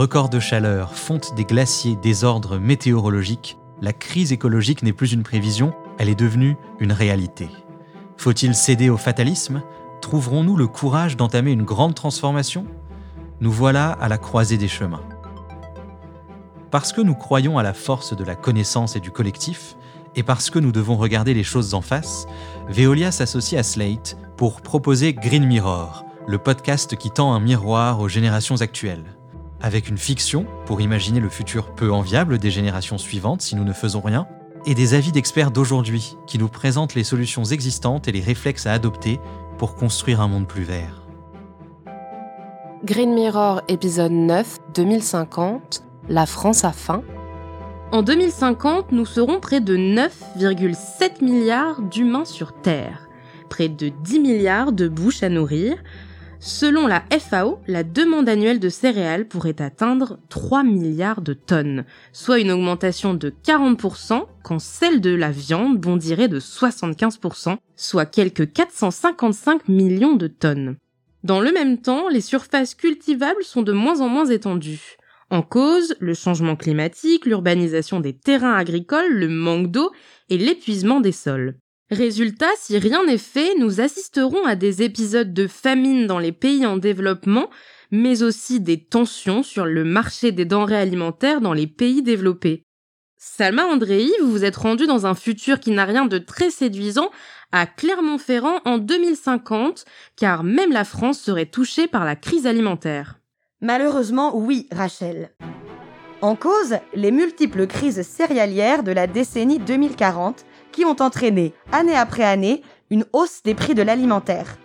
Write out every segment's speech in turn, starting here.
Records de chaleur, fonte des glaciers, désordre météorologique, la crise écologique n'est plus une prévision, elle est devenue une réalité. Faut-il céder au fatalisme? Trouverons-nous le courage d'entamer une grande transformation? Nous voilà à la croisée des chemins. Parce que nous croyons à la force de la connaissance et du collectif, et parce que nous devons regarder les choses en face, Veolia s'associe à Slate pour proposer Green Mirror, le podcast qui tend un miroir aux générations actuelles. Avec une fiction pour imaginer le futur peu enviable des générations suivantes si nous ne faisons rien, et des avis d'experts d'aujourd'hui qui nous présentent les solutions existantes et les réflexes à adopter pour construire un monde plus vert. Green Mirror épisode 9 2050, la France a faim en 2050, nous serons près de 9,7 milliards d'humains sur Terre, près de 10 milliards de bouches à nourrir. Selon la FAO, la demande annuelle de céréales pourrait atteindre 3 milliards de tonnes, soit une augmentation de 40% quand celle de la viande bondirait de 75%, soit quelques 455 millions de tonnes. Dans le même temps, les surfaces cultivables sont de moins en moins étendues. En cause, le changement climatique, l'urbanisation des terrains agricoles, le manque d'eau et l'épuisement des sols. Résultat, si rien n'est fait, nous assisterons à des épisodes de famine dans les pays en développement, mais aussi des tensions sur le marché des denrées alimentaires dans les pays développés. Salma Andrei, vous vous êtes rendu dans un futur qui n'a rien de très séduisant à Clermont-Ferrand en 2050, car même la France serait touchée par la crise alimentaire. Malheureusement, oui, Rachel. En cause, les multiples crises céréalières de la décennie 2040 qui ont entraîné, année après année, une hausse des prix de l'alimentaire.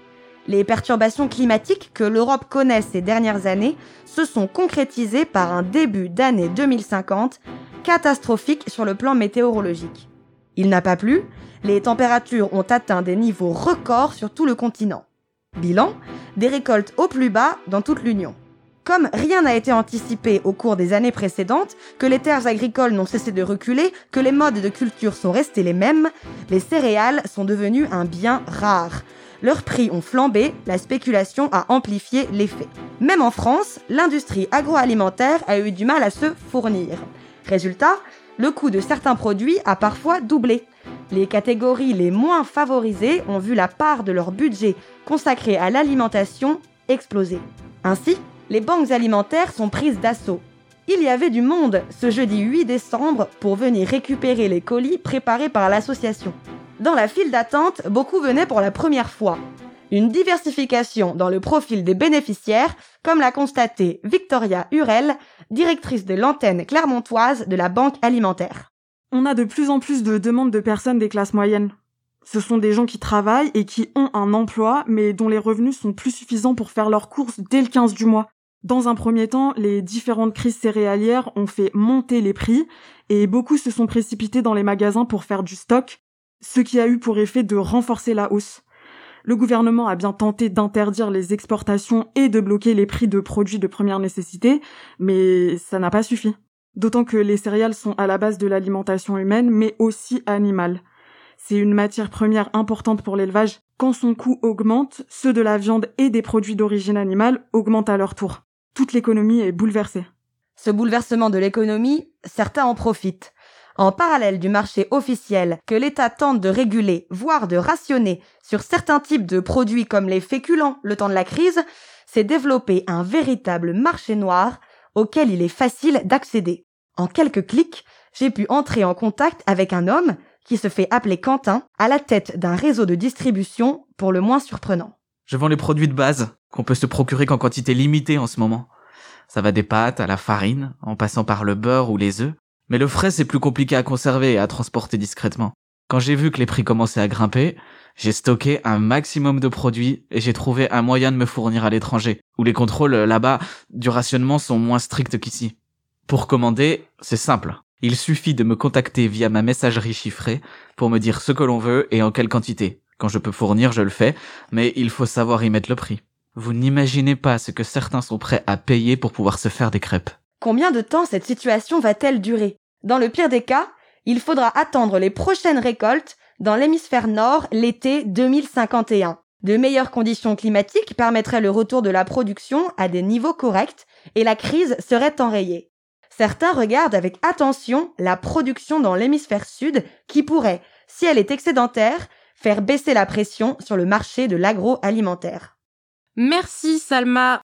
Les perturbations climatiques que l'Europe connaît ces dernières années se sont concrétisées par un début d'année 2050 catastrophique sur le plan météorologique. Il n'a pas plu, les températures ont atteint des niveaux records sur tout le continent. Bilan, des récoltes au plus bas dans toute l'Union. Comme rien n'a été anticipé au cours des années précédentes, que les terres agricoles n'ont cessé de reculer, que les modes de culture sont restés les mêmes, les céréales sont devenues un bien rare. Leurs prix ont flambé, la spéculation a amplifié l'effet. Même en France, l'industrie agroalimentaire a eu du mal à se fournir. Résultat, le coût de certains produits a parfois doublé. Les catégories les moins favorisées ont vu la part de leur budget consacré à l'alimentation exploser. Ainsi, les banques alimentaires sont prises d'assaut. Il y avait du monde ce jeudi 8 décembre pour venir récupérer les colis préparés par l'association. Dans la file d'attente, beaucoup venaient pour la première fois. Une diversification dans le profil des bénéficiaires, comme l'a constaté Victoria Hurel, directrice de l'antenne clermontoise de la Banque alimentaire. On a de plus en plus de demandes de personnes des classes moyennes. Ce sont des gens qui travaillent et qui ont un emploi, mais dont les revenus sont plus suffisants pour faire leurs courses dès le 15 du mois. Dans un premier temps, les différentes crises céréalières ont fait monter les prix et beaucoup se sont précipités dans les magasins pour faire du stock, ce qui a eu pour effet de renforcer la hausse. Le gouvernement a bien tenté d'interdire les exportations et de bloquer les prix de produits de première nécessité, mais ça n'a pas suffi. D'autant que les céréales sont à la base de l'alimentation humaine, mais aussi animale. C'est une matière première importante pour l'élevage. Quand son coût augmente, ceux de la viande et des produits d'origine animale augmentent à leur tour toute l'économie est bouleversée. Ce bouleversement de l'économie, certains en profitent. En parallèle du marché officiel que l'État tente de réguler, voire de rationner sur certains types de produits comme les féculents le temps de la crise, s'est développé un véritable marché noir auquel il est facile d'accéder. En quelques clics, j'ai pu entrer en contact avec un homme qui se fait appeler Quentin à la tête d'un réseau de distribution pour le moins surprenant. Je vends les produits de base qu'on peut se procurer qu'en quantité limitée en ce moment. Ça va des pâtes à la farine, en passant par le beurre ou les œufs. Mais le frais, c'est plus compliqué à conserver et à transporter discrètement. Quand j'ai vu que les prix commençaient à grimper, j'ai stocké un maximum de produits et j'ai trouvé un moyen de me fournir à l'étranger, où les contrôles là-bas du rationnement sont moins stricts qu'ici. Pour commander, c'est simple. Il suffit de me contacter via ma messagerie chiffrée pour me dire ce que l'on veut et en quelle quantité. Quand je peux fournir, je le fais, mais il faut savoir y mettre le prix. Vous n'imaginez pas ce que certains sont prêts à payer pour pouvoir se faire des crêpes. Combien de temps cette situation va-t-elle durer? Dans le pire des cas, il faudra attendre les prochaines récoltes dans l'hémisphère nord l'été 2051. De meilleures conditions climatiques permettraient le retour de la production à des niveaux corrects et la crise serait enrayée. Certains regardent avec attention la production dans l'hémisphère sud qui pourrait, si elle est excédentaire, faire baisser la pression sur le marché de l'agroalimentaire. Merci Salma.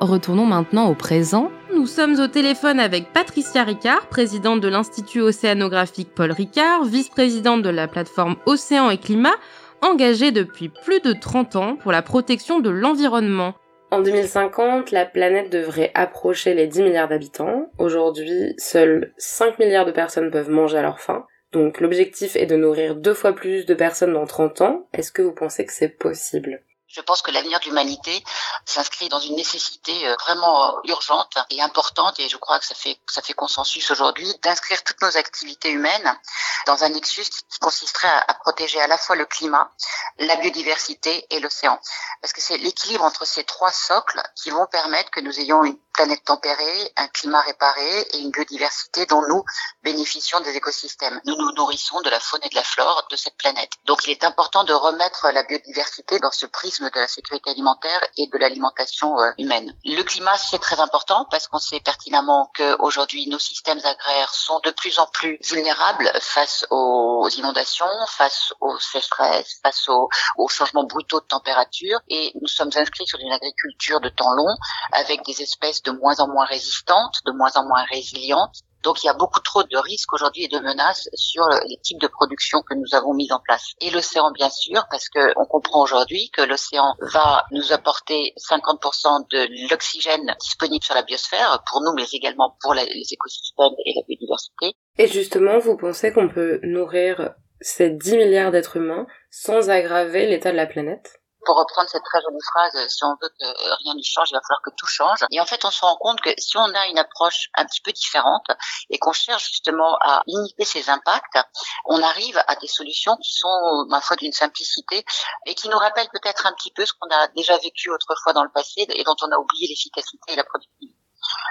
Retournons maintenant au présent. Nous sommes au téléphone avec Patricia Ricard, présidente de l'Institut océanographique Paul Ricard, vice-présidente de la plateforme Océan et Climat, engagée depuis plus de 30 ans pour la protection de l'environnement. En 2050, la planète devrait approcher les 10 milliards d'habitants. Aujourd'hui, seuls 5 milliards de personnes peuvent manger à leur faim. Donc l'objectif est de nourrir deux fois plus de personnes dans 30 ans. Est-ce que vous pensez que c'est possible? Je pense que l'avenir de l'humanité s'inscrit dans une nécessité euh, vraiment euh, urgente et importante, et je crois que ça fait ça fait consensus aujourd'hui d'inscrire toutes nos activités humaines dans un nexus qui consisterait à, à, protéger à la fois le climat, la biodiversité et l'océan, parce que c'est l'équilibre entre ces trois socles qui vont permettre que nous ayons une planète tempérée, un climat réparé et une biodiversité dont nous bénéficions des écosystèmes. Nous nous nourrissons de la faune et de la flore de cette planète. Donc il est important de remettre la biodiversité dans ce prisme de la sécurité alimentaire et de l'alimentation euh, humaine. Le climat, c'est très important parce qu'on sait pertinemment qu'aujourd'hui, nos systèmes agraires sont de plus en plus vulnérables face aux inondations, face aux sécheresses, face aux, aux changements brutaux de température et nous sommes inscrits sur une agriculture de temps long avec des espèces de moins en moins résistantes, de moins en moins résilientes. Donc il y a beaucoup trop de risques aujourd'hui et de menaces sur les types de production que nous avons mis en place. Et l'océan bien sûr, parce qu'on comprend aujourd'hui que l'océan va nous apporter 50% de l'oxygène disponible sur la biosphère, pour nous mais également pour les écosystèmes et la biodiversité. Et justement, vous pensez qu'on peut nourrir ces 10 milliards d'êtres humains sans aggraver l'état de la planète? Pour reprendre cette très jolie phrase, si on veut que rien ne change, il va falloir que tout change. Et en fait, on se rend compte que si on a une approche un petit peu différente et qu'on cherche justement à limiter ces impacts, on arrive à des solutions qui sont, ma foi, d'une simplicité et qui nous rappellent peut-être un petit peu ce qu'on a déjà vécu autrefois dans le passé et dont on a oublié l'efficacité et la productivité.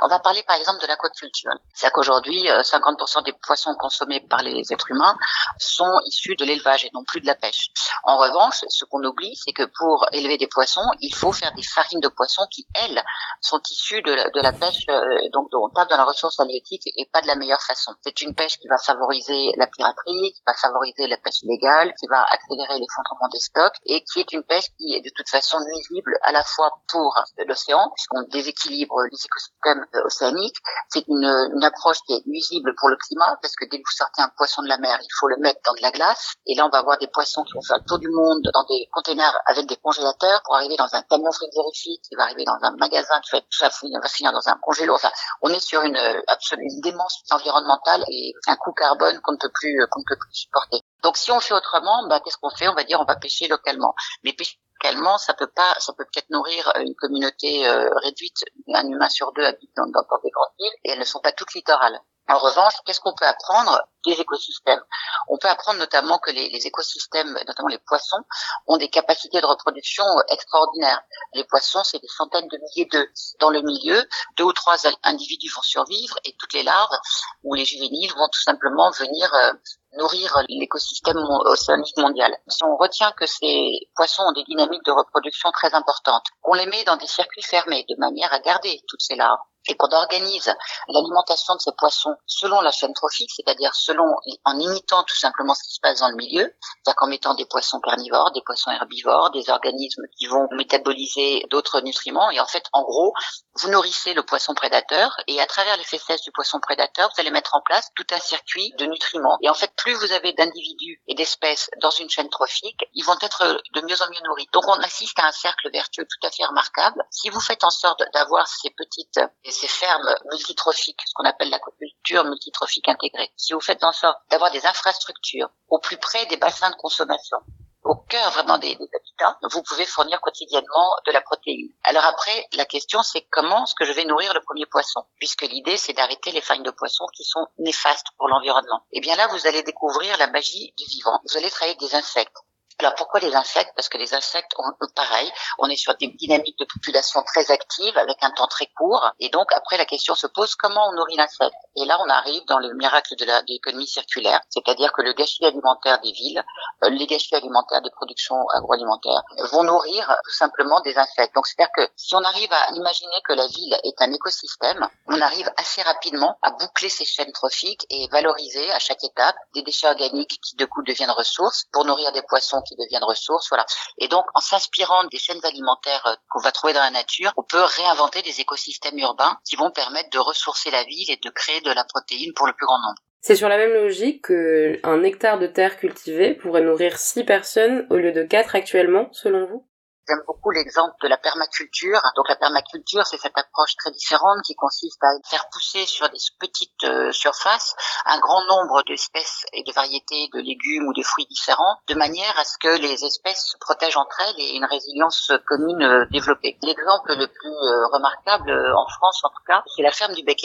On va parler par exemple de l'aquaculture. C'est-à-dire qu'aujourd'hui, 50% euh, des poissons consommés par les êtres humains sont issus de l'élevage et non plus de la pêche. En revanche, ce qu'on oublie, c'est que pour élever des poissons, il faut faire des farines de poissons qui, elles, sont issues de la, de pêche, euh, donc on tape dans la ressource halieutique et pas de la meilleure façon. C'est une pêche qui va favoriser la piraterie, qui va favoriser la pêche illégale, qui va accélérer l'effondrement des stocks et qui est une pêche qui est de toute façon nuisible à la fois pour l'océan, puisqu'on déséquilibre les écosystèmes euh, océanique. C'est une, une, approche qui est nuisible pour le climat parce que dès que vous sortez un poisson de la mer, il faut le mettre dans de la glace. Et là, on va avoir des poissons qui vont faire le tour du monde dans des containers avec des congélateurs pour arriver dans un camion frigorifique qui va arriver dans un magasin qui va tout ça va finir dans un congélo. Enfin, on est sur une absolue une démence environnementale et un coût carbone qu'on ne peut plus qu'on ne peut plus supporter. Donc si on fait autrement, bah, qu'est-ce qu'on fait? On va dire on va pêcher localement. Mais pêcher ça peut pas, ça peut peut-être nourrir une communauté euh, réduite. Un humain sur deux habite dans, dans, des grandes villes et elles ne sont pas toutes littorales. En revanche, qu'est-ce qu'on peut apprendre des écosystèmes? On peut apprendre notamment que les, les, écosystèmes, notamment les poissons, ont des capacités de reproduction extraordinaires. Les poissons, c'est des centaines de milliers d'œufs. Dans le milieu, deux ou trois individus vont survivre et toutes les larves ou les juvéniles vont tout simplement venir euh, nourrir l'écosystème océanique mondial. Si on retient que ces poissons ont des dynamiques de reproduction très importantes, qu'on les met dans des circuits fermés de manière à garder toutes ces larves, et qu'on organise l'alimentation de ces poissons selon la chaîne trophique, c'est-à-dire selon en imitant tout simplement ce qui se passe dans le milieu, c'est-à-dire qu'en mettant des poissons carnivores, des poissons herbivores, des organismes qui vont métaboliser d'autres nutriments, et en fait, en gros, vous nourrissez le poisson prédateur, et à travers les fesses du poisson prédateur, vous allez mettre en place tout un circuit de nutriments. Et en fait, plus vous avez d'individus et d'espèces dans une chaîne trophique, ils vont être de mieux en mieux nourris. Donc on assiste à un cercle vertueux tout à fait remarquable. Si vous faites en sorte d'avoir ces petites ces fermes multitrophiques, ce qu'on appelle l'aquaculture multitrophique intégrée, si vous faites en sorte d'avoir des infrastructures au plus près des bassins de consommation, au cœur vraiment des, habitats, vous pouvez fournir quotidiennement de la protéine. Alors après, la question c'est comment est-ce que je vais nourrir le premier poisson Puisque l'idée c'est d'arrêter les farines de poisson qui sont néfastes pour l'environnement. Et eh bien là, vous allez découvrir la magie du vivant. Vous allez travailler avec des insectes Alors pourquoi les insectes? Parce que les insectes, ont, pareil, on est sur des dynamiques de population très actives avec un temps très court, et donc après la question se pose comment on nourrit l'insecte? Et là on arrive dans le miracle de l'économie circulaire, c'est-à-dire que le gâchis alimentaire des villes, euh, les gâchis alimentaires des productions agroalimentaires vont nourrir tout simplement des insectes. Donc c'est-à-dire que si on arrive à imaginer que la ville est un écosystème, on arrive assez rapidement à boucler ces chaînes trophiques et valoriser à chaque étape des déchets organiques qui de coup deviennent ressources pour nourrir des poissons qui deviennent ressources, voilà. Et donc, en s'inspirant des chaînes alimentaires euh, qu'on va trouver dans la nature, on peut réinventer des écosystèmes urbains qui vont permettre de ressourcer la ville et de créer de la protéine pour le plus grand nombre. C'est sur la même logique que un hectare de terre cultivée pourrait nourrir 6 personnes au lieu de 4 actuellement, selon vous? J'aime beaucoup l'exemple de la permaculture. Donc la permaculture, c'est cette approche très différente qui consiste à faire pousser sur des petites euh, surfaces un grand nombre d'espèces et de variétés de légumes ou de fruits différents, de manière à ce que les espèces se protègent entre elles et une résilience commune euh, développée. L'exemple le plus euh, remarquable en France, en tout cas, c'est la ferme du Bec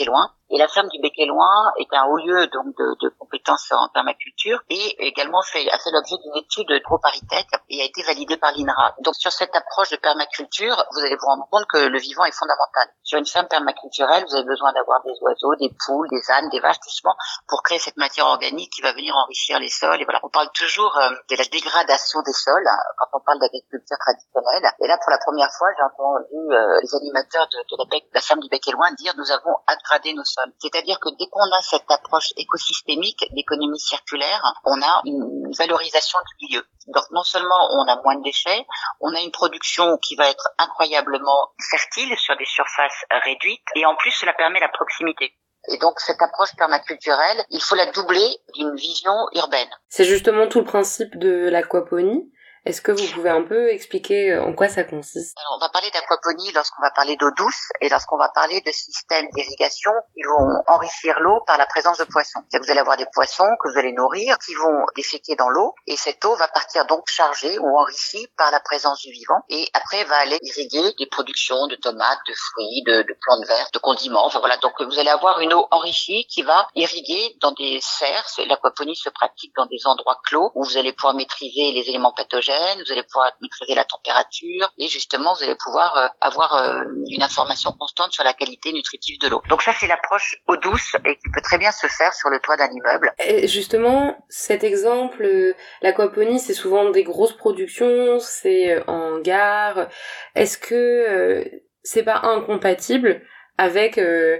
et la ferme du Bec et Loin est un haut lieu donc de, de compétences en permaculture et également fait, a fait l'objet d'une étude de proparitech et a été validée par l'INRA. Donc sur cette approche de permaculture, vous allez vous rendre compte que le vivant est fondamental. Sur une ferme permaculturelle, vous avez besoin d'avoir des oiseaux, des poules, des ânes, des vaches, justement, pour créer cette matière organique qui va venir enrichir les sols. Et voilà, on parle toujours euh, de la dégradation des sols hein, quand on parle d'agriculture traditionnelle. Et là, pour la première fois, j'ai entendu euh, les animateurs de, de, la, ferme du Bec et Loin dire nous avons dégradé nos sols. C'est-à-dire que dès qu'on a cette approche écosystémique d'économie circulaire, on a une valorisation du milieu. Donc non seulement on a moins de déchets, on a une production qui va être incroyablement fertile sur des surfaces réduites et en plus cela permet la proximité. Et donc cette approche permaculturelle, il faut la doubler d'une vision urbaine. C'est justement tout le principe de l'aquaponie. Est-ce que vous pouvez un peu expliquer euh, en quoi ça consiste? Alors, on va parler d'aquaponie lorsqu'on va parler d'eau douce et lorsqu'on va parler de systèmes d'irrigation qui vont enrichir l'eau par la présence de poissons. Vous allez avoir des poissons que vous allez nourrir qui vont déféquer dans l'eau et cette eau va partir donc chargée ou enrichie par la présence du vivant et après va aller irriguer des productions de tomates, de fruits, de, de plantes vertes, de condiments. Enfin, voilà, donc vous allez avoir une eau enrichie qui va irriguer dans des serres. L'aquaponie se pratique dans des endroits clos où vous allez pouvoir maîtriser les éléments pathogènes vous allez pouvoir maîtriser la température et justement vous allez pouvoir euh, avoir euh, une information constante sur la qualité nutritive de l'eau. Donc ça c'est l'approche eau douce et qui peut très bien se faire sur le toit d'un immeuble. Et justement, cet exemple, euh, l'aquaponie c'est souvent des grosses productions, c'est en gare. Est-ce que c'est pas incompatible avec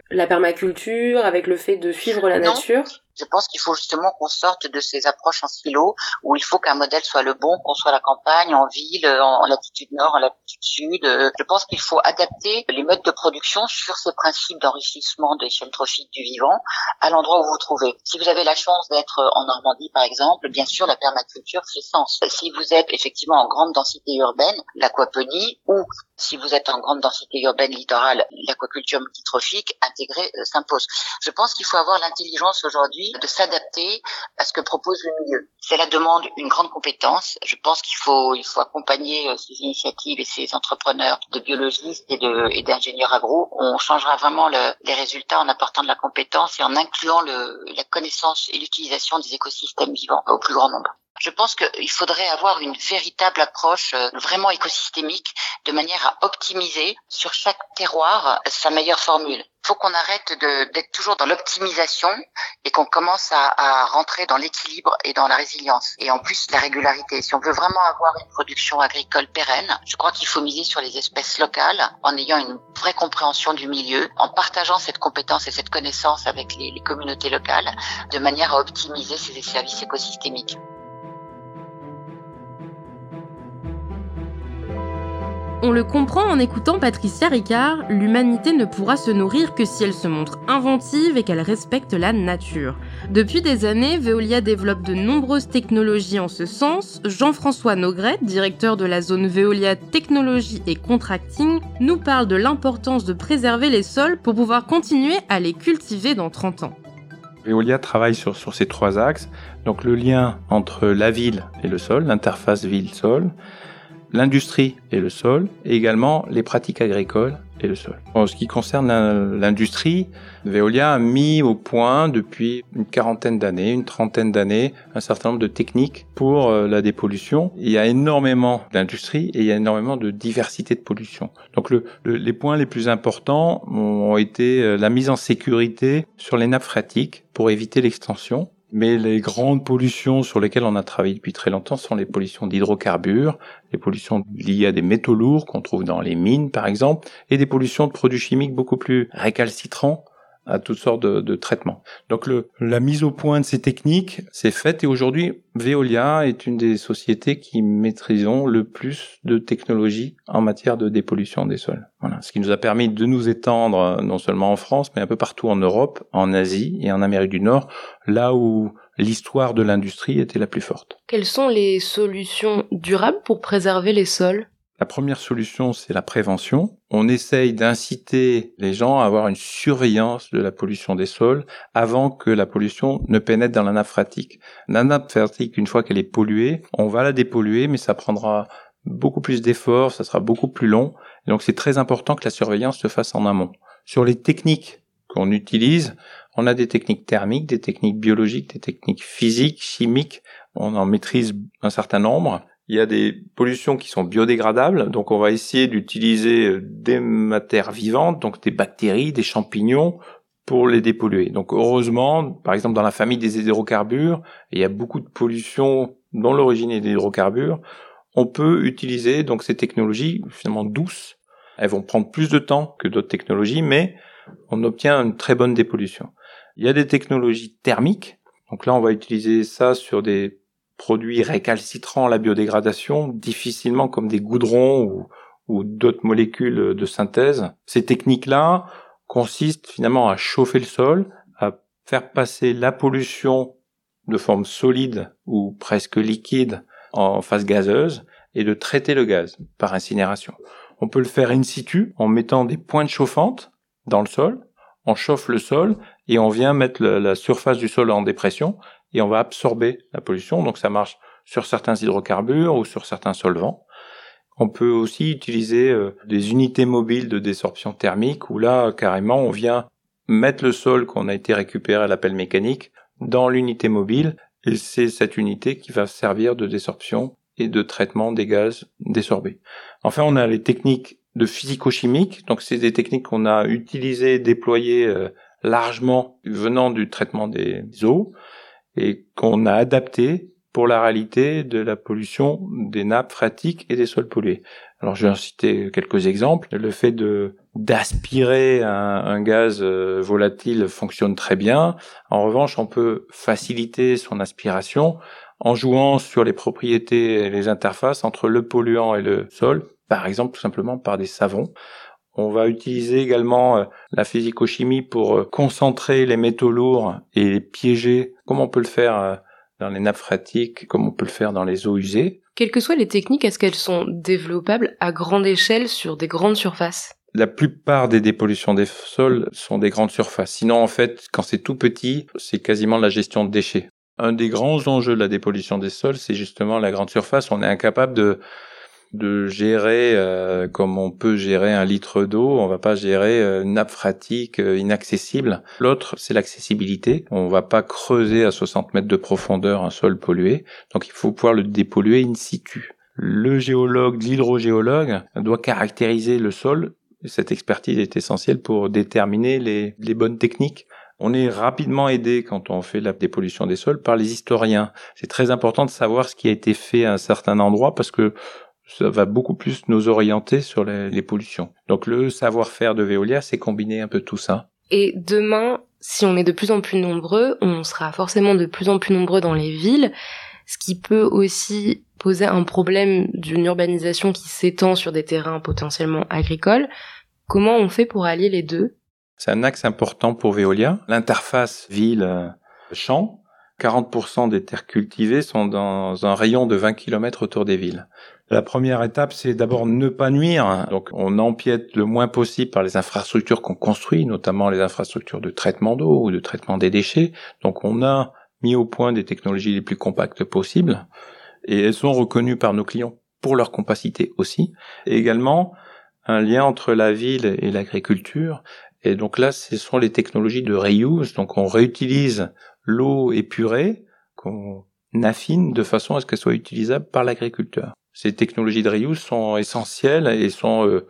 la permaculture, avec le fait de suivre la nature? Je pense qu'il faut justement qu'on sorte de ces approches en silo où il faut qu'un modèle soit le bon, qu'on soit à la campagne, en ville, en, latitude nord, en latitude sud. Je pense qu'il faut adapter les modes de production sur ces principes d'enrichissement des chaînes trophiques du vivant à l'endroit où vous vous trouvez. Si vous avez la chance d'être en Normandie, par exemple, bien sûr, la permaculture fait sens. Si vous êtes effectivement en grande densité urbaine, l'aquaponie, ou si vous êtes en grande densité urbaine littorale, l'aquaculture multitrophique intégrée euh, s'impose. Je pense qu'il faut avoir l'intelligence aujourd'hui de s'adapter à ce que propose le milieu. Cela demande une grande compétence. Je pense qu'il faut, accompagner euh, ces initiatives et ces entrepreneurs de biologistes et d'ingénieurs agro. On changera vraiment le, les résultats en apportant de la compétence et en incluant la connaissance et l'utilisation des écosystèmes vivants au plus grand nombre. Je pense qu'il faudrait avoir une véritable approche euh, vraiment écosystémique de manière à optimiser sur chaque terroir sa meilleure formule. Il faut qu'on arrête d'être toujours dans l'optimisation et qu'on commence à, à, rentrer dans l'équilibre et dans la résilience. Et en plus, la régularité. Si on veut vraiment avoir une production agricole pérenne, je crois qu'il faut miser sur les espèces locales en ayant une vraie compréhension du milieu, en partageant cette compétence et cette connaissance avec les, les communautés locales, de manière à optimiser ces services écosystémiques. On le comprend en écoutant Patricia Ricard, l'humanité ne pourra se nourrir que si elle se montre inventive et qu'elle respecte la nature. Depuis des années, Veolia développe de nombreuses technologies en ce sens. Jean-François Nogret, directeur de la zone Veolia Technologie et Contracting, nous parle de l'importance de préserver les sols pour pouvoir continuer à les cultiver dans 30 ans. Veolia travaille sur, sur ces trois axes. Donc le lien entre la ville et le sol, l'interface ville-sol, l'industrie et le sol, et également les pratiques agricoles et le sol. En ce qui concerne l'industrie, Veolia a mis au point depuis une quarantaine d'années, une trentaine d'années, un certain nombre de techniques pour euh, la dépollution. Il y a énormément d'industrie et il y a énormément de diversité de pollution. Donc le, les points les plus importants ont été euh, la mise en sécurité sur les nappes phréatiques pour éviter l'extension mais les grandes pollutions sur lesquelles on a travaillé depuis très longtemps sont les pollutions d'hydrocarbures, les pollutions liées à des métaux lourds qu'on trouve dans les mines par exemple, et des pollutions de produits chimiques beaucoup plus récalcitrants à toutes sortes de, de, traitements. Donc le, la mise au point de ces techniques, c'est faite et aujourd'hui Veolia est une des sociétés qui maîtrisons le plus de technologies en matière de dépollution des sols. Voilà, ce qui nous a permis de nous étendre euh, non seulement en France, mais un peu partout en Europe, en Asie et en Amérique du Nord, là où l'histoire de l'industrie était la plus forte. Quelles sont les solutions durables pour préserver les sols? La première solution, c'est la prévention. On essaye d'inciter les gens à avoir une surveillance de la pollution des sols avant que la pollution ne pénètre dans la nappe. La nappe une fois qu'elle est polluée, on va la dépolluer, mais ça prendra beaucoup plus d'efforts, ça sera beaucoup plus long. donc c'est très important que la surveillance se fasse en amont. Sur les techniques qu'on utilise, on a des techniques thermiques, des techniques biologiques, des techniques physiques, chimiques. On en maîtrise un certain nombre. Il y a des pollutions qui sont biodégradables, donc on va essayer d'utiliser euh, des matières vivantes, donc des bactéries, des champignons, pour les dépolluer. Donc heureusement, par exemple dans la famille des hydrocarbures, il y a beaucoup de pollution dont l'origine est des hydrocarbures, on peut utiliser donc ces technologies finalement douces. Elles vont prendre plus de temps que d'autres technologies, mais on obtient une très bonne dépollution. Il y a des technologies thermiques. Donc là, on va utiliser ça sur des produits récalcitrants la biodégradation, difficilement comme des goudrons ou, ou d'autres molécules de synthèse. Ces techniques-là consistent finalement à chauffer le sol, à faire passer la pollution de forme solide ou presque liquide en phase gazeuse et de traiter le gaz par incinération. On peut le faire in situ en mettant des pointes chauffantes dans le sol, on chauffe le sol et on vient mettre la surface du sol en dépression et on va absorber la pollution. Donc ça marche sur certains hydrocarbures ou sur certains solvants. On peut aussi utiliser euh, des unités mobiles de désorption thermique où là carrément on vient mettre le sol qu'on a été récupéré à l'appel mécanique dans l'unité mobile et c'est cette unité qui va servir de désorption et de traitement des gaz désorbés. Enfin, on a les techniques de physico-chimique, donc c'est des techniques qu'on a utilisées, déployées euh, largement venant du traitement des eaux et qu'on a adapté pour la réalité de la pollution des nappes phréatiques et des sols pollués. Alors je vais en citer quelques exemples. Le fait de d'aspirer un, un, gaz euh, volatile fonctionne très bien. En revanche, on peut faciliter son aspiration en jouant sur les propriétés et les interfaces entre le polluant et le sol, par exemple tout simplement par des savons. On va utiliser également euh, la physico-chimie pour euh, concentrer les métaux lourds et les piéger, comme on peut le faire euh, dans les nappes phréatiques, comme on peut le faire dans les eaux usées? Quelles que soient les techniques, est-ce qu'elles sont développables à grande échelle sur des grandes surfaces? La plupart des dépollutions des sols sont des grandes surfaces. Sinon, en fait, quand c'est tout petit, c'est quasiment la gestion de déchets. Un des grands enjeux de la dépollution des sols, c'est justement la grande surface. On est incapable de de gérer euh, comme on peut gérer un litre d'eau, on va pas gérer euh, une nappe phréatique euh, inaccessible. L'autre, c'est l'accessibilité. On va pas creuser à 60 mètres de profondeur un sol pollué, donc il faut pouvoir le dépolluer in situ. Le géologue, l'hydrogéologue doit caractériser le sol. Cette expertise est essentielle pour déterminer les, les bonnes techniques. On est rapidement aidé quand on fait la dépollution des sols par les historiens. C'est très important de savoir ce qui a été fait à un certain endroit parce que ça va beaucoup plus nous orienter sur les, pollutions. Donc le savoir-faire de Veolia, c'est combiner un peu tout ça. Et demain, si on est de plus en plus nombreux, on sera forcément de plus en plus nombreux dans les villes, ce qui peut aussi poser un problème d'une urbanisation qui s'étend sur des terrains potentiellement agricoles. Comment on fait pour allier les deux? C'est un axe important pour Veolia. L'interface ville-champ, 40% des terres cultivées sont dans un rayon de 20 km autour des villes. La première étape, c'est d'abord ne pas nuire. Donc, on empiète le moins possible par les infrastructures qu'on construit, notamment les infrastructures de traitement d'eau ou de traitement des déchets. Donc, on a mis au point des technologies les plus compactes possibles et elles sont reconnues par nos clients. pour leur compacité aussi. Également, un lien entre la ville et l'agriculture. Et donc là, ce sont les technologies de reuse. Donc on réutilise l'eau épurée qu'on affine de façon à ce qu'elle soit utilisable par l'agriculteur. Ces technologies de reuse sont essentielles et sont euh,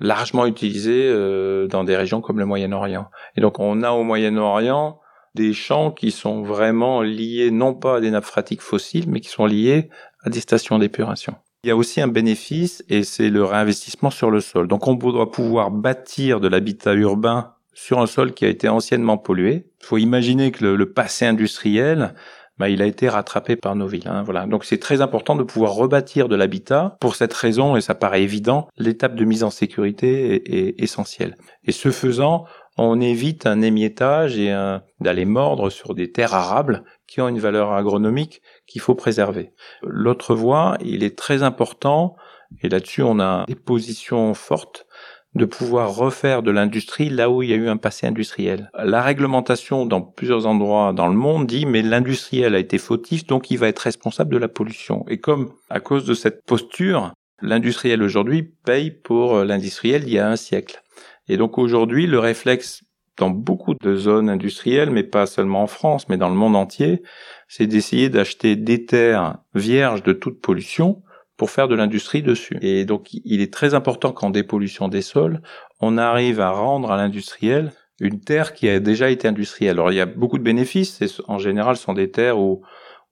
largement utilisées euh, dans des régions comme le Moyen-Orient. Et donc on a au Moyen-Orient des champs qui sont vraiment liés non pas à des nappes phréatiques fossiles, mais qui sont liés à des stations d'épuration. Il y a aussi un bénéfice et c'est le réinvestissement sur le sol. Donc on doit pouvoir bâtir de l'habitat urbain sur un sol qui a été anciennement pollué. Il faut imaginer que le, passé industriel, bah, il a été rattrapé par nos villes. Hein, voilà. Donc c'est très important de pouvoir rebâtir de l'habitat. Pour cette raison, et ça paraît évident, l'étape de mise en sécurité est, est essentielle. Et ce faisant, on évite un émiettage et d'aller mordre sur des terres arables qui ont une valeur agronomique qu'il faut préserver. L'autre voie, il est très important, et là-dessus on a des positions fortes, de pouvoir refaire de l'industrie là où il y a eu un passé industriel. La réglementation dans plusieurs endroits dans le monde dit mais l'industriel a été fautif donc il va être responsable de la pollution. Et comme à cause de cette posture, l'industriel aujourd'hui paye pour l'industriel il y a un siècle. Et donc aujourd'hui, le réflexe dans beaucoup de zones industrielles, mais pas seulement en France, mais dans le monde entier, c'est d'essayer d'acheter des terres vierges de toute pollution pour faire de l'industrie dessus. Et donc il est très important qu'en dépollution des sols, on arrive à rendre à l'industriel une terre qui a déjà été industrielle. Alors il y a beaucoup de bénéfices, en général ce sont des terres où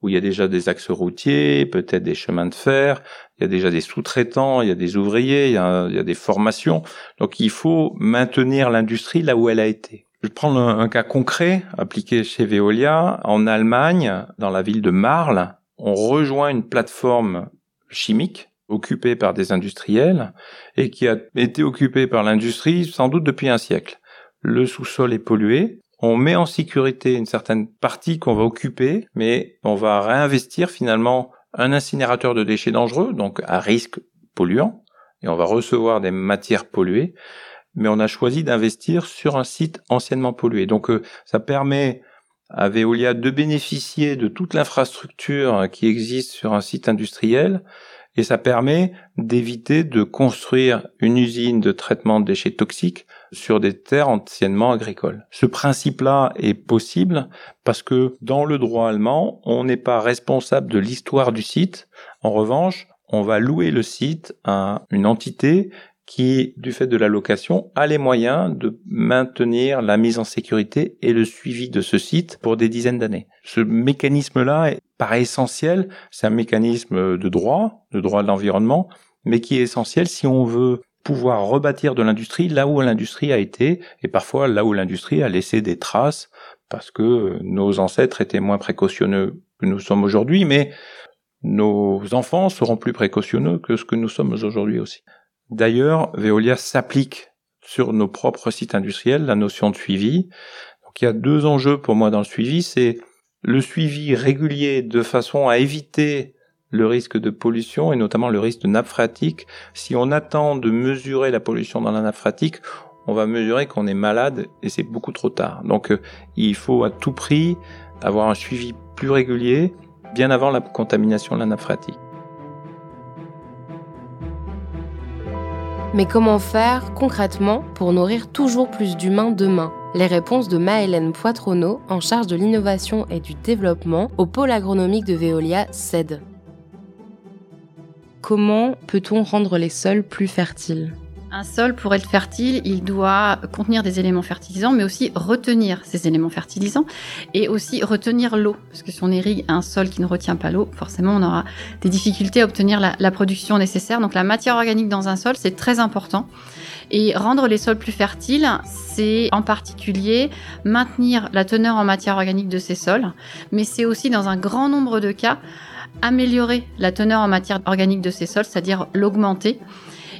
où il y a déjà des axes routiers, peut-être des chemins de fer, il y a déjà des sous-traitants, il y a des ouvriers, il y a, des formations. Donc il faut maintenir l'industrie là où elle a été. Je vais prendre un, cas concret appliqué chez Veolia. En Allemagne, dans la ville de Marl, on rejoint une plateforme chimique occupée par des industriels et qui a été occupée par l'industrie sans doute depuis un siècle. Le sous-sol est pollué, on met en sécurité une certaine partie qu'on va occuper, mais on va réinvestir finalement un incinérateur de déchets dangereux, donc à risque polluant, et on va recevoir des matières polluées, mais on a choisi d'investir sur un site anciennement pollué. Donc euh, ça permet à Veolia de bénéficier de toute l'infrastructure qui existe sur un site industriel, et ça permet d'éviter de construire une usine de traitement de déchets toxiques sur des terres anciennement agricoles. Ce principe-là est possible parce que dans le droit allemand, on n'est pas responsable de l'histoire du site. En revanche, on va louer le site à une entité qui, du fait de la location, a les moyens de maintenir la mise en sécurité et le suivi de ce site pour des dizaines d'années. Ce mécanisme-là paraît essentiel. C'est un mécanisme de droit, de droit de l'environnement, mais qui est essentiel si on veut pouvoir rebâtir de l'industrie là où l'industrie a été, et parfois là où l'industrie a laissé des traces, parce que nos ancêtres étaient moins précautionneux que nous sommes aujourd'hui, mais nos enfants seront plus précautionneux que ce que nous sommes aujourd'hui aussi. D'ailleurs, Veolia s'applique sur nos propres sites industriels la notion de suivi. Donc il y a deux enjeux pour moi dans le suivi, c'est le suivi régulier de façon à éviter le risque de pollution et notamment le risque de nappe. Si on attend de mesurer la pollution dans la nappe on va mesurer qu'on est malade et c'est beaucoup trop tard. Donc euh, il faut à tout prix avoir un suivi plus régulier bien avant la contamination de la nappe. Mais comment faire concrètement pour nourrir toujours plus d'humains demain? Les réponses de Maëlène Poitronneau, en charge de l'innovation et du développement au pôle agronomique de Veolia, CED comment peut-on rendre les sols plus fertiles? Un sol, pour être fertile, il doit contenir des éléments fertilisants, mais aussi retenir ces éléments fertilisants et aussi retenir l'eau. Parce que si on irrigue un sol qui ne retient pas l'eau, forcément, on aura des difficultés à obtenir la, la production nécessaire. Donc la matière organique dans un sol, c'est très important. Et rendre les sols plus fertiles, c'est en particulier maintenir la teneur en matière organique de ces sols, mais c'est aussi dans un grand nombre de cas améliorer la teneur en matière organique de ces sols, c'est-à-dire l'augmenter.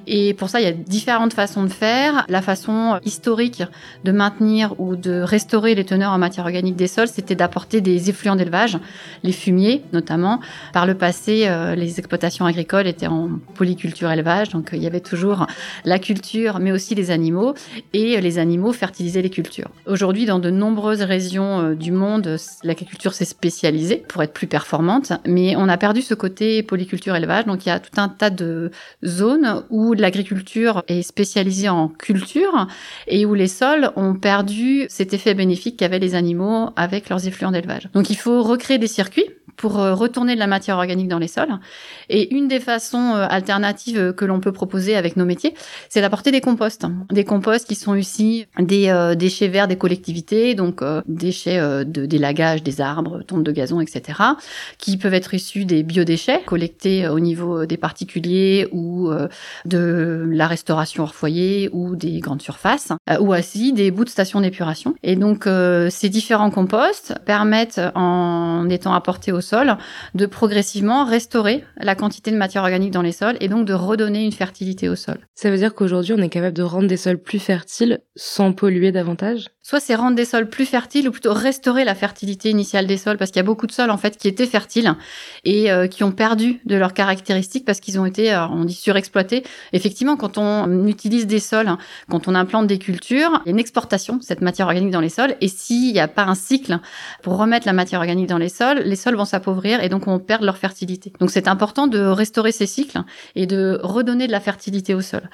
Et pour ça, il y a différentes façons de faire. La façon historique de maintenir ou de restaurer les teneurs en matière organique des sols, c'était d'apporter des effluents d'élevage, les fumiers notamment. Par le passé, euh, les exploitations agricoles étaient en polyculture élevage, donc euh, il y avait toujours la culture, mais aussi les animaux, et les animaux fertilisaient les cultures. Aujourd'hui, dans de nombreuses régions euh, du monde, l'agriculture s'est spécialisée pour être plus performante, mais on a perdu ce côté polyculture élevage, donc il y a tout un tas de zones où l'agriculture est spécialisée en culture et où les sols ont perdu cet effet bénéfique qu'avaient les animaux avec leurs effluents d'élevage. Donc il faut recréer des circuits pour euh, retourner de la matière organique dans les sols. Et une des façons euh, alternatives que l'on peut proposer avec nos métiers, c'est d'apporter des composts. Des composts qui sont aussi des euh, déchets verts des collectivités, donc déchets de d'élagage des arbres, tontes de gazon, etc., qui peuvent être issus des biodéchets collectés au niveau des particuliers ou de la restauration hors foyer ou des grandes surfaces, ou aussi des bouts de stations d'épuration. Et donc ces différents composts permettent, en étant apportés au de progressivement restaurer la quantité de matière organique dans les sols et donc de redonner une fertilité au sol. Ça veut dire qu'aujourd'hui, on est capable de rendre des sols plus fertiles sans polluer davantage? Soit c'est rendre des sols plus fertiles ou plutôt restaurer la fertilité initiale des sols parce qu'il y a beaucoup de sols en fait qui étaient fertiles et euh, qui ont perdu de leurs caractéristiques parce qu'ils ont été, euh, on dit surexploités. Effectivement, quand on utilise des sols, quand on implante des cultures, il y a une exportation de cette matière organique dans les sols et s'il n'y a pas un cycle pour remettre la matière organique dans les sols, les sols vont s'appauvrir et donc on perd leur fertilité. Donc c'est important de restaurer ces cycles et de redonner de la fertilité au sol.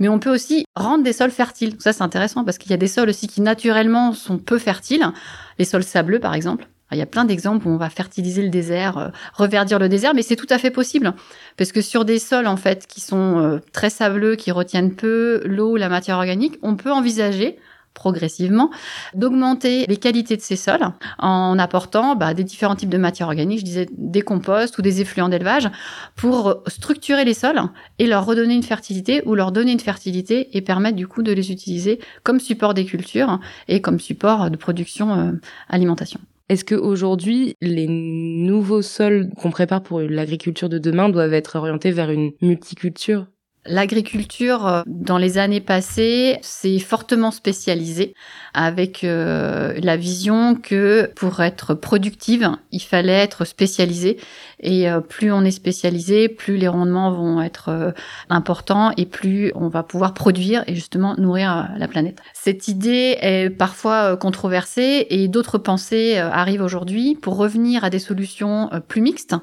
Mais on peut aussi rendre des sols fertiles. Ça c'est intéressant parce qu'il y a des sols aussi qui naturellement sont peu fertiles, les sols sableux par exemple. Il y a plein d'exemples où on va fertiliser le désert, euh, reverdir le désert, mais c'est tout à fait possible. Parce que sur des sols, en fait, qui sont euh, très sableux, qui retiennent peu l'eau, la matière organique, on peut envisager progressivement, d'augmenter les qualités de ces sols en apportant bah, des différents types de matières organiques, je disais des composts ou des effluents d'élevage, pour structurer les sols et leur redonner une fertilité ou leur donner une fertilité et permettre du coup de les utiliser comme support des cultures et comme support de production euh, alimentation. Est-ce qu'aujourd'hui, les nouveaux sols qu'on prépare pour l'agriculture de demain doivent être orientés vers une multiculture? L'agriculture, euh, dans les années passées, s'est fortement spécialisée avec euh, la vision que pour être productive, il fallait être spécialisé. Et euh, plus on est spécialisé, plus les rendements vont être importants et plus on va pouvoir produire et justement nourrir la planète. Cette idée est parfois controversée et d'autres pensées arrivent aujourd'hui pour revenir à des solutions plus mixtes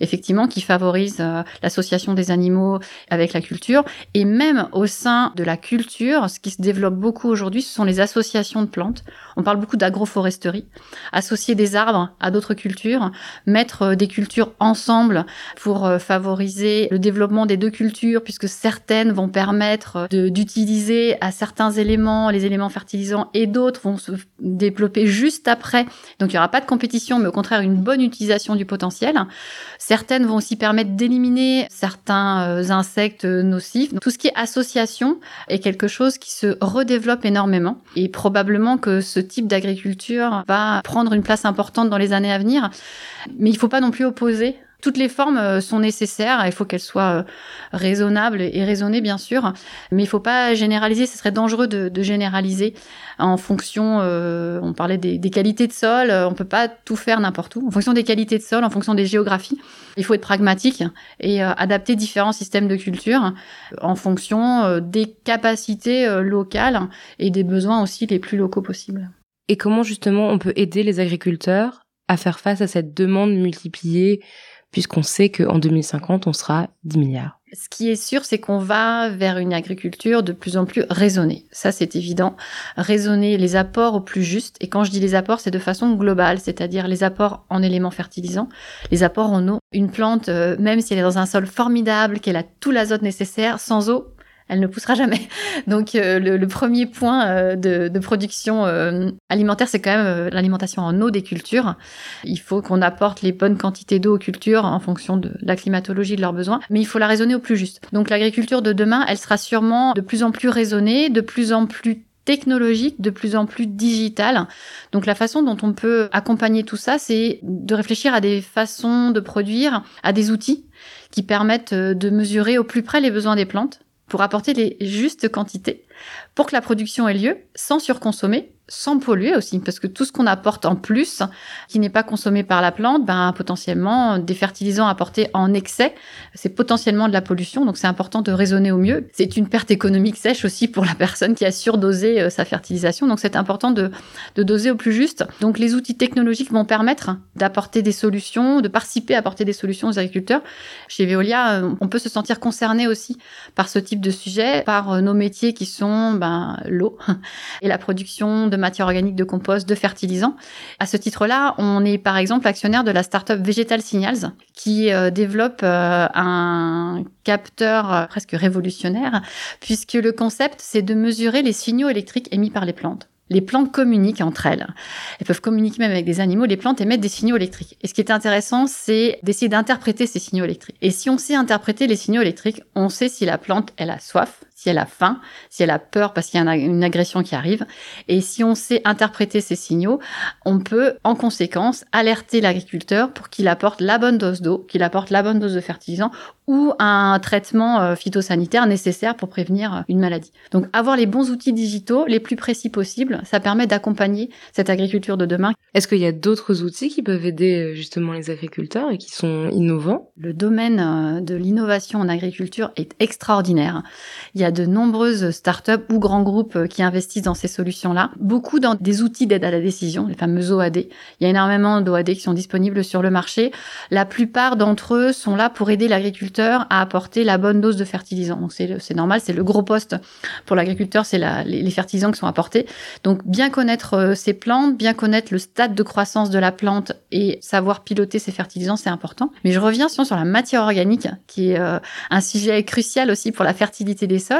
effectivement, qui favorise euh, l'association des animaux avec la culture. Et même au sein de la culture, ce qui se développe beaucoup aujourd'hui, ce sont les associations de plantes. On parle beaucoup d'agroforesterie. Associer des arbres à d'autres cultures, mettre euh, des cultures ensemble pour euh, favoriser le développement des deux cultures, puisque certaines vont permettre d'utiliser à certains éléments les éléments fertilisants et d'autres vont se développer juste après. Donc il n'y aura pas de compétition, mais au contraire une bonne utilisation du potentiel. Certaines vont aussi permettre d'éliminer certains euh, insectes nocifs. tout ce qui est association est quelque chose qui se redéveloppe énormément et probablement que ce type d'agriculture va prendre une place importante dans les années à venir. Mais il ne faut pas non plus opposer toutes les formes euh, sont nécessaires, il faut qu'elles soient euh, raisonnables et raisonnées bien sûr, mais il faut pas généraliser, ce serait dangereux de, généraliser en fonction, euh, on parlait des, qualités de sol, on peut pas tout faire n'importe où, en fonction des qualités de sol, en fonction des géographies, il faut être pragmatique et adapter différents systèmes de culture en fonction des capacités locales et des besoins aussi les plus locaux possibles. Et comment justement on peut aider les agriculteurs à faire face à cette demande multipliée puisqu'on sait qu'en 2050, on sera 10 milliards. Ce qui est sûr, c'est qu'on va vers une agriculture de plus en plus raisonnée. Ça, c'est évident. Raisonner les apports au plus juste. Et quand je dis les apports, c'est de façon globale, c'est-à-dire les apports en éléments fertilisants, les apports en eau. Une plante, euh, même si elle est dans un sol formidable, qu'elle a tout l'azote nécessaire, sans eau, elle ne poussera jamais. Donc euh, le, premier point euh, de, production euh, alimentaire, c'est quand même l'alimentation en eau des cultures. Il faut qu'on apporte les bonnes quantités d'eau aux cultures en fonction de la climatologie de leurs besoins, mais il faut la raisonner au plus juste. Donc l'agriculture de demain, elle sera sûrement de plus en plus raisonnée, de plus en plus technologique, de plus en plus digitale. Donc la façon dont on peut accompagner tout ça, c'est de réfléchir à des façons de produire, à des outils qui permettent de mesurer au plus près les besoins des plantes pour apporter les justes quantités pour que la production ait lieu sans surconsommer sans polluer aussi, parce que tout ce qu'on apporte en plus, qui n'est pas consommé par la plante, ben, potentiellement, des fertilisants apportés en excès, c'est potentiellement de la pollution, donc c'est important de raisonner au mieux. C'est une perte économique sèche aussi pour la personne qui a surdosé euh, sa fertilisation, donc c'est important de, doser au plus juste. Donc les outils technologiques vont permettre d'apporter des solutions, de participer à apporter des solutions aux agriculteurs. Chez Veolia, euh, on peut se sentir concerné aussi par ce type de sujet, par euh, nos métiers qui sont ben, l'eau et la production de matière organique, de compost, de fertilisants. À ce titre-là, on est par exemple actionnaire de la start-up Vegetal Signals qui euh, développe euh, un capteur euh, presque révolutionnaire puisque le concept c'est de mesurer les signaux électriques émis par les plantes. Les plantes communiquent entre elles. Elles peuvent communiquer même avec des animaux. Les plantes émettent des signaux électriques. Et ce qui est intéressant, c'est d'essayer d'interpréter ces signaux électriques. Et si on sait interpréter les signaux électriques, on sait si la plante, elle a soif, si elle a faim, si elle a peur parce qu'il y a une agression qui arrive. Et si on sait interpréter ces signaux, on peut en conséquence alerter l'agriculteur pour qu'il apporte la bonne dose d'eau, qu'il apporte la bonne dose de fertilisant ou un traitement euh, phytosanitaire nécessaire pour prévenir euh, une maladie. Donc avoir les bons outils digitaux, les plus précis possibles, ça permet d'accompagner cette agriculture de demain. Est-ce qu'il y a d'autres outils qui peuvent aider euh, justement les agriculteurs et qui sont innovants? Le domaine de l'innovation en agriculture est extraordinaire. Il y a de nombreuses startups ou grands groupes euh, qui investissent dans ces solutions-là. Beaucoup dans des outils d'aide à la décision, les fameux OAD. Il y a énormément d'OAD qui sont disponibles sur le marché. La plupart d'entre eux sont là pour aider l'agriculteur à apporter la bonne dose de fertilisants. Donc c'est normal, c'est le gros poste pour l'agriculteur, c'est les, fertilisants qui sont apportés. Donc bien connaître euh, ces plantes, bien connaître le stade de croissance de la plante et savoir piloter ces fertilisants, c'est important. Mais je reviens sur, sur la matière organique, qui est euh, un sujet crucial aussi pour la fertilité des sols.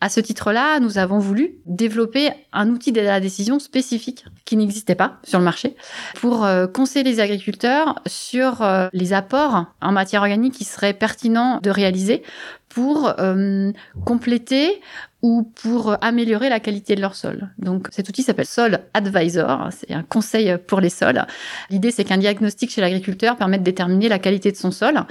À ce titre-là, nous avons voulu développer un outil d'aide à la décision spécifique qui n'existait pas sur le marché pour euh, conseiller les agriculteurs sur euh, les apports en matière organique qui seraient pertinents de réaliser pour euh, compléter ou pour améliorer la qualité de leur sol. Donc cet outil s'appelle Sol Advisor, c'est un conseil pour les sols. L'idée c'est qu'un diagnostic chez l'agriculteur permette de déterminer la qualité de son sol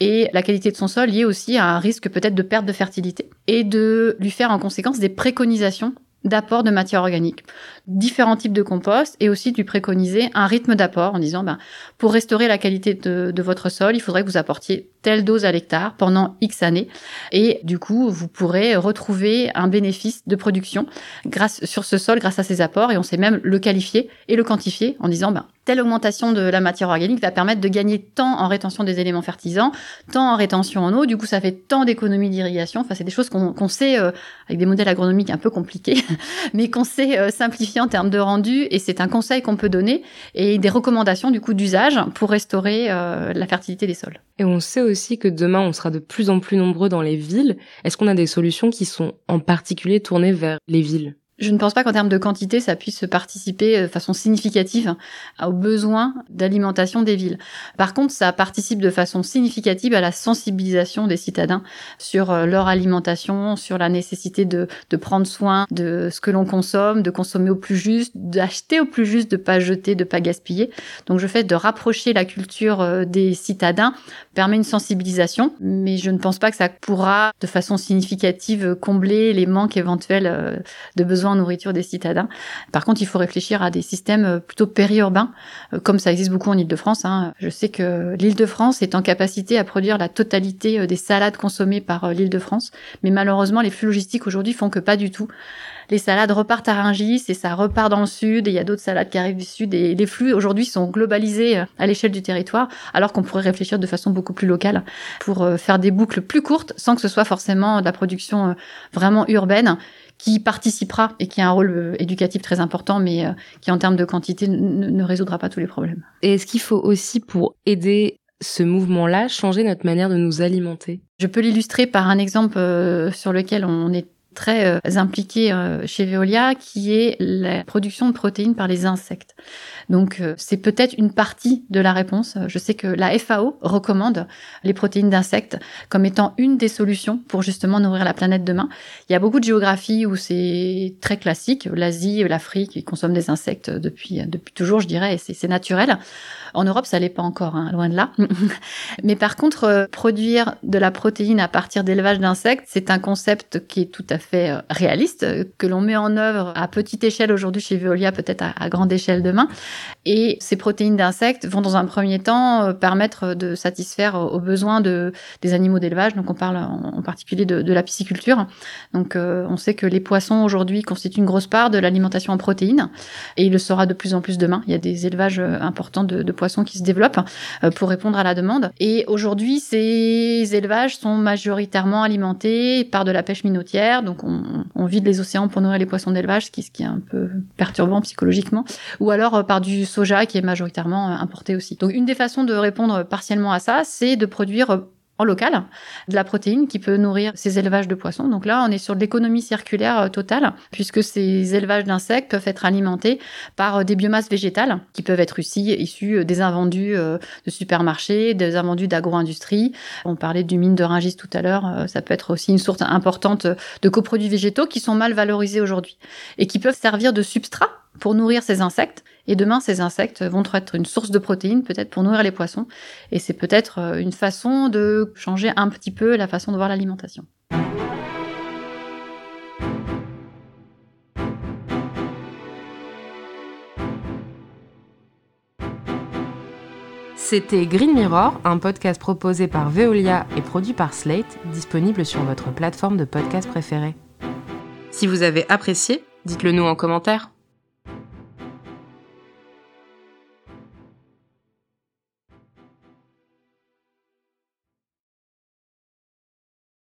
et la qualité de son sol liée aussi à un risque peut-être de perte de fertilité et de lui faire en conséquence des préconisations d'apport de matière organique. Différents types de compost et aussi du préconiser un rythme d'apport en disant ben, pour restaurer la qualité de, de, votre sol, il faudrait que vous apportiez telle dose à l'hectare pendant X années et du coup vous pourrez retrouver un bénéfice de production grâce sur ce sol grâce à ces apports et on sait même le qualifier et le quantifier en disant ben, telle augmentation de la matière organique va permettre de gagner tant en rétention des éléments fertilisants, tant en rétention en eau. Du coup, ça fait tant d'économies d'irrigation. Enfin, c'est des choses qu'on sait, euh, avec des modèles agronomiques un peu compliqués, mais qu'on sait euh, simplifier en termes de rendu. Et c'est un conseil qu'on peut donner et des recommandations du coup d'usage pour restaurer euh, la fertilité des sols. Et on sait aussi que demain, on sera de plus en plus nombreux dans les villes. Est-ce qu'on a des solutions qui sont en particulier tournées vers les villes? Je ne pense pas qu'en termes de quantité, ça puisse participer de façon significative aux besoins d'alimentation des villes. Par contre, ça participe de façon significative à la sensibilisation des citadins sur euh, leur alimentation, sur la nécessité de, prendre soin de ce que l'on consomme, de consommer au plus juste, d'acheter au plus juste, de pas jeter, de pas gaspiller. Donc, je fais de rapprocher la culture euh, des citadins permet une sensibilisation, mais je ne pense pas que ça pourra de façon significative combler les manques éventuels euh, de besoins en nourriture des citadins. Par contre, il faut réfléchir à des systèmes euh, plutôt périurbains, euh, comme ça existe beaucoup en Ile-de-France. Hein. Je sais que l'Île-de-France est en capacité à produire la totalité des salades consommées par l'Île-de-France, mais malheureusement, les flux logistiques aujourd'hui font que pas du tout les salades repartent à Rungis et ça repart dans le sud et il y a d'autres salades qui arrivent du sud et les flux aujourd'hui sont globalisés euh, à l'échelle du territoire alors qu'on pourrait réfléchir de façon beaucoup plus locale pour euh, faire des boucles plus courtes sans que ce soit forcément de la production euh, vraiment urbaine qui participera et qui a un rôle éducatif très important, mais qui en termes de quantité ne résoudra pas tous les problèmes. Et est-ce qu'il faut aussi, pour aider ce mouvement-là, changer notre manière de nous alimenter? Je peux l'illustrer par un exemple sur lequel on est très euh, impliquée euh, chez Veolia, qui est la production de protéines par les insectes. Donc euh, c'est peut-être une partie de la réponse. Je sais que la FAO recommande les protéines d'insectes comme étant une des solutions pour justement nourrir la planète demain. Il y a beaucoup de géographies où c'est très classique. L'Asie, l'Afrique, ils consomment des insectes depuis, depuis toujours, je dirais, et c'est naturel. En Europe, ça l'est pas encore, hein, loin de là. Mais par contre, produire de la protéine à partir d'élevage d'insectes, c'est un concept qui est tout à fait euh, réaliste, euh, que l'on met en œuvre à petite échelle aujourd'hui chez Veolia, peut-être à, à, grande échelle demain. Et ces protéines d'insectes vont dans un premier temps permettre de satisfaire aux besoins de, des animaux d'élevage. Donc on parle en, particulier de, de la pisciculture. Donc on sait que les poissons aujourd'hui constituent une grosse part de l'alimentation en protéines et il le sera de plus en plus demain. Il y a des élevages importants de, de poissons qui se développent euh, pour répondre à la demande. Et aujourd'hui, ces élevages sont majoritairement alimentés par de la pêche minotière, donc on, vide les océans pour nourrir les poissons d'élevage, ce qui, ce qui est un peu perturbant psychologiquement, ou alors euh, par du soja qui est majoritairement euh, importé aussi. Donc une des façons de répondre partiellement à ça, c'est de produire en local, de la protéine qui peut nourrir ces élevages de poissons. Donc là, on est sur de l'économie circulaire euh, totale, puisque ces élevages d'insectes peuvent être alimentés par euh, des biomasses végétales, qui peuvent être aussi issues euh, des invendus de supermarchés, des invendus d'agro-industrie. On parlait du mine de Ringis tout à l'heure, ça peut être aussi une source importante de coproduits végétaux qui sont mal valorisés aujourd'hui et qui peuvent servir de substrat pour nourrir ces insectes. Et demain, ces insectes vont être une source de protéines, peut-être pour nourrir les poissons. Et c'est peut-être euh, une façon de changer un petit peu la façon de voir l'alimentation. C'était Green Mirror, un podcast proposé par Veolia et produit par Slate, disponible sur votre plateforme de podcast préférée. Si vous avez apprécié, dites-le nous en commentaire.